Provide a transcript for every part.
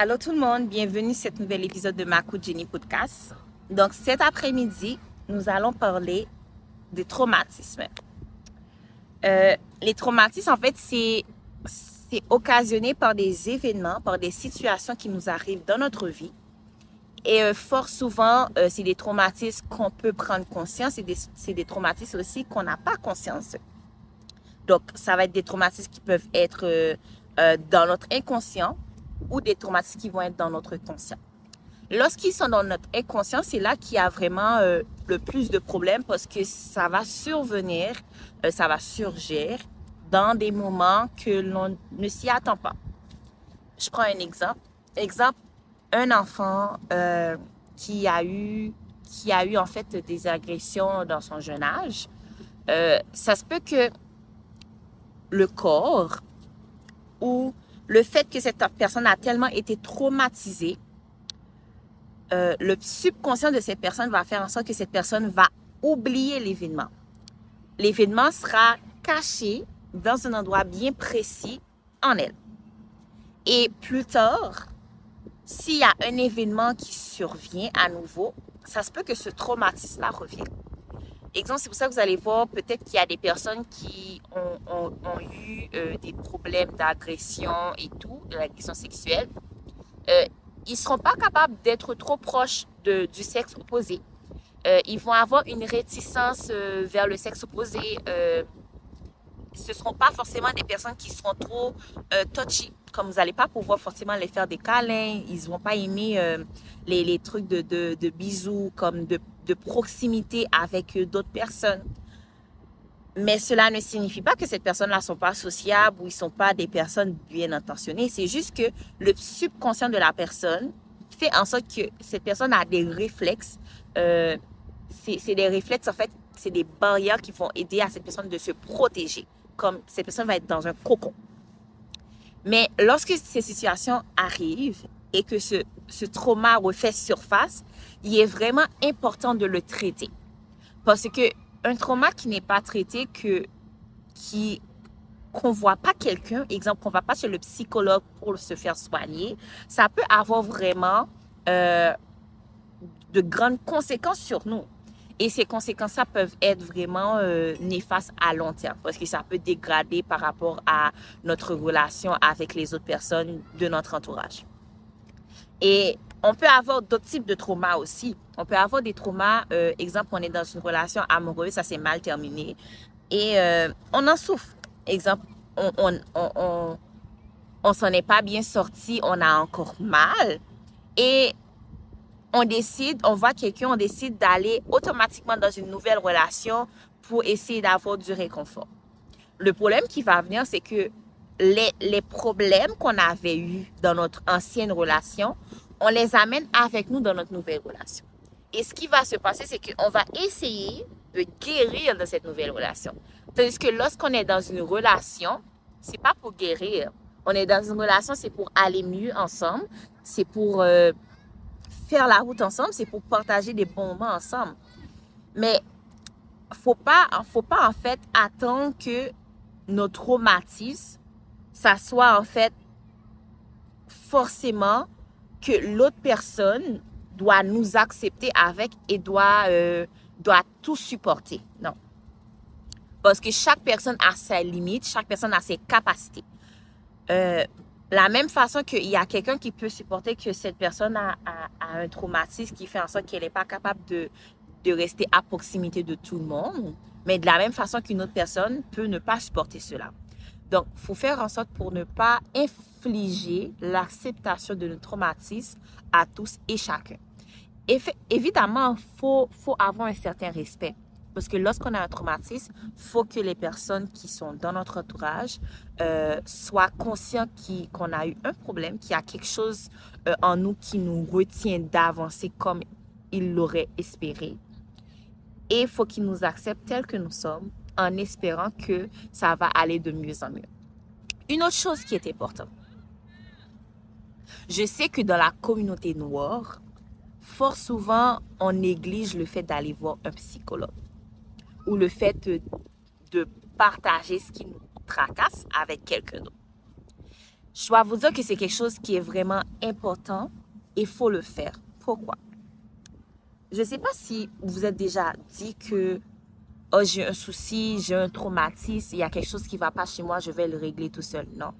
Allô tout le monde, bienvenue sur cet nouvel épisode de Makou Jenny Podcast. Donc cet après-midi, nous allons parler des traumatismes. Euh, les traumatismes, en fait, c'est c'est occasionné par des événements, par des situations qui nous arrivent dans notre vie. Et euh, fort souvent, euh, c'est des traumatismes qu'on peut prendre conscience et c'est des traumatismes aussi qu'on n'a pas conscience. Donc, ça va être des traumatismes qui peuvent être dans notre inconscient ou des traumatismes qui vont être dans notre conscient. Lorsqu'ils sont dans notre inconscient, c'est là qu'il y a vraiment le plus de problèmes parce que ça va survenir, ça va surgir dans des moments que l'on ne s'y attend pas. Je prends un exemple. Exemple, un enfant euh, qui a eu qui a eu en fait des agressions dans son jeune âge, euh, ça se peut que le corps ou le fait que cette personne a tellement été traumatisée, euh, le subconscient de cette personne va faire en sorte que cette personne va oublier l'événement. L'événement sera caché dans un endroit bien précis en elle. Et plus tard, s'il y a un événement qui survient à nouveau, ça se peut que ce traumatisme-là revienne. Exemple, c'est pour ça que vous allez voir, peut-être qu'il y a des personnes qui ont, eu euh, des problèmes d'agression et tout, de l'agression sexuelle. Euh, ils ne seront pas capables d'être trop proches de, du sexe opposé. Euh, ils vont avoir une réticence vers le sexe opposé ce ne seront pas forcément des personnes qui seront trop touchy. Comme vous n'allez pas pouvoir forcément les faire des câlins, ils ne vont pas aimer les, les, trucs de, de, de, bisous, comme de, de proximité avec euh, d'autres personnes. Mais cela ne signifie pas que ces personnes-là ne sont pas sociables ou ils ne sont pas des personnes bien intentionnées. C'est juste que le subconscient de la personne fait en sorte que cette personne a des réflexes. Euh, c'est des réflexes, en fait, c'est des barrières qui vont aider à cette personne de se protéger comme cette personne va être dans un cocon. Mais lorsque ces situations arrivent et que ce, ce trauma refait surface, il est vraiment important de le traiter. Parce que un trauma qui n'est pas traité, que, qui, qu'on voit pas quelqu'un, exemple, qu'on va pas chez le psychologue pour se faire soigner, ça peut avoir vraiment euh, de grandes conséquences sur nous. Et ces conséquences-là peuvent être vraiment euh, néfastes à long terme parce que ça peut dégrader par rapport à notre relation avec les autres personnes de notre entourage. Et on peut avoir d'autres types de traumas aussi. On peut avoir des traumas, euh, exemple, on est dans une relation amoureuse, ça s'est mal terminé et euh, on en souffre. Exemple, on, on, on, on s'en est pas bien sorti, on a encore mal. Et on décide, on voit quelqu'un, on décide d'aller automatiquement dans une nouvelle relation pour essayer d'avoir du réconfort. Le problème qui va venir, c'est que les, problèmes qu'on avait eus dans notre ancienne relation, on les amène avec nous dans notre nouvelle relation. Et ce qui va se passer, c'est qu'on va essayer de guérir de cette nouvelle relation. Tandis que lorsqu'on est dans une relation, c'est pas pour guérir. On est dans une relation, c'est pour aller mieux ensemble. C'est pour euh, faire la route ensemble, c'est pour partager des bons moments ensemble. Mais faut pas, faut pas en fait attendre que nos traumatismes, ça soit en fait forcément que l'autre personne doit nous accepter avec et doit, euh, doit tout supporter. Non. Parce que chaque personne a ses limites, chaque personne a ses capacités. Euh, la même façon qu'il y a quelqu'un qui peut supporter que cette personne a, un traumatisme qui fait en sorte qu'elle n'est pas capable de, de rester à proximité de tout le monde, mais de la même façon qu'une autre personne peut ne pas supporter cela. Donc, il faut faire en sorte pour ne pas infliger l'acceptation de notre traumatisme à tous et chacun. évidemment, il faut, faut avoir un certain respect. Parce que lorsqu'on a un traumatisme, faut que les personnes qui sont dans notre entourage euh, soient conscients qu'on a eu un problème, qu'il y a quelque chose euh, en nous qui nous retient d'avancer comme ils l'auraient espéré. Et il faut qu'ils nous acceptent tels que nous sommes en espérant que ça va aller de mieux en mieux. Une autre chose qui est importante. Je sais que dans la communauté noire, fort souvent, on néglige le fait d'aller voir un psychologue ou le fait de, partager ce qui nous tracasse avec quelqu'un d'autre. Je dois vous dire que c'est quelque chose qui est vraiment important et il faut le faire. Pourquoi? Je ne sais pas si vous êtes déjà dit que oh, j'ai un souci, j'ai un traumatisme, il y a quelque chose qui ne va pas chez moi, je vais le régler tout seul. Non.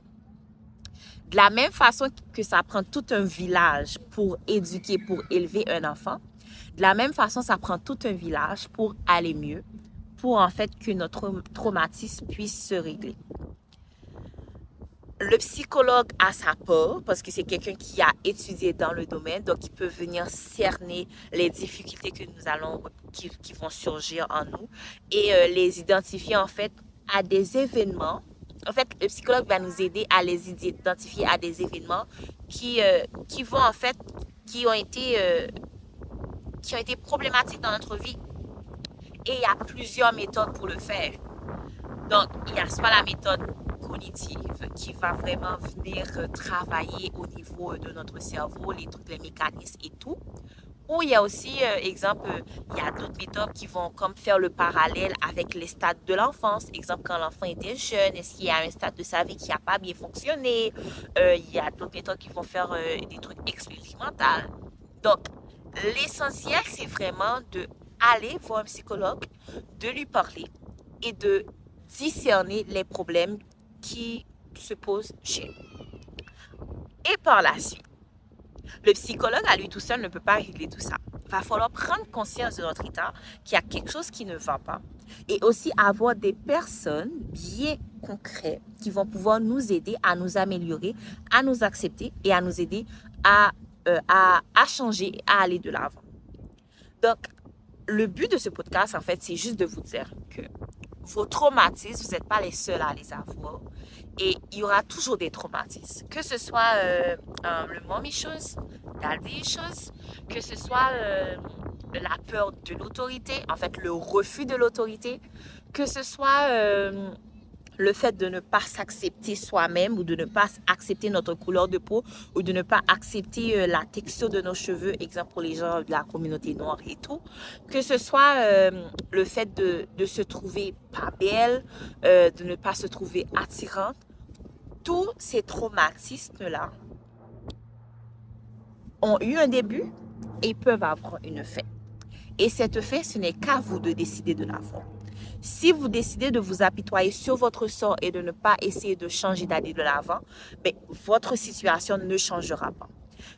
De la même façon que ça prend tout un village pour éduquer, pour élever un enfant, de la même façon, ça prend tout un village pour aller mieux, pour en fait que notre traumatisme puisse se régler. Le psychologue a sa part parce que c'est quelqu'un qui a étudié dans le domaine, donc il peut venir cerner les difficultés que nous allons, qui, vont surgir en nous et euh, les identifier en fait à des événements. En fait, le psychologue va nous aider à les identifier à des événements qui, euh, qui vont en fait, qui ont été, euh, qui ont été problématiques dans notre vie. Et il y a plusieurs méthodes pour le faire. Donc, il y a soit la méthode cognitive qui va vraiment venir euh, travailler au niveau de notre cerveau, les trucs, les mécanismes et tout. Ou il y a aussi, euh, exemple, il y a d'autres méthodes qui vont comme faire le parallèle avec les stades de l'enfance. Exemple, quand l'enfant était jeune, est-ce qu'il y a un stade de sa vie qui n'a pas bien fonctionné? Euh, il y a d'autres méthodes qui vont faire des trucs expérimentaux. Donc, l'essentiel, c'est vraiment de aller voir un psychologue, de lui parler et de discerner les problèmes qui se posent chez nous. Et par la suite, le psychologue à lui tout seul ne peut pas régler tout ça. Il va falloir prendre conscience de notre état, qu'il y a quelque chose qui ne va pas, et aussi avoir des personnes bien concrètes qui vont pouvoir nous aider à nous améliorer, à nous accepter et à nous aider à, euh, à, à changer, à aller de l'avant. Donc, le but de ce podcast, en fait, c'est juste de vous dire que vos traumatismes, vous n'êtes pas les seuls à les avoir. Et il y aura toujours des traumatismes. Que ce soit euh, euh, le mommy chose, daddy chose, que ce soit euh, la peur de l'autorité, en fait le refus de l'autorité, que ce soit le fait de ne pas s'accepter soi-même ou de ne pas accepter notre couleur de peau ou de ne pas accepter euh, la texture de nos cheveux, exemple pour les gens de la communauté noire et tout, que ce soit euh, le fait de, se trouver pas belle, euh, de ne pas se trouver attirante, tous ces traumatismes-là ont eu un début et peuvent avoir une fin. Et cette fin, ce n'est qu'à vous de décider de l'avoir. Si vous décidez de vous apitoyer sur votre sort et de ne pas essayer de changer d'aller de l'avant, ben, votre situation ne changera pas.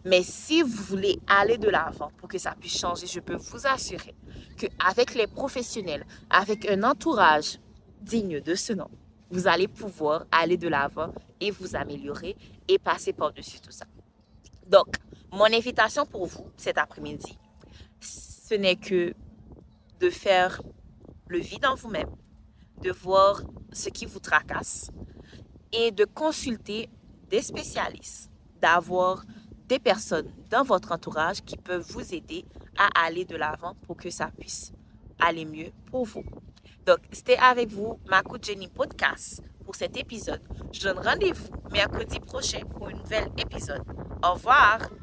Mais si vous voulez aller de l'avant pour que ça puisse changer, je peux vous assurer qu'avec les professionnels, avec un entourage digne de ce nom, vous allez pouvoir aller de l'avant et vous améliorer et passer par-dessus tout ça. Donc, mon invitation pour vous cet après-midi, ce n'est que de faire le vide en vous-même, de voir ce qui vous tracasse et de consulter des spécialistes, d'avoir des personnes dans votre entourage qui peuvent vous aider à aller de l'avant pour que ça puisse aller mieux pour vous. Donc, c'était avec vous, Makou Jenny Podcast, pour cet épisode. Je donne rendez-vous mercredi prochain pour un nouvel épisode. Au revoir!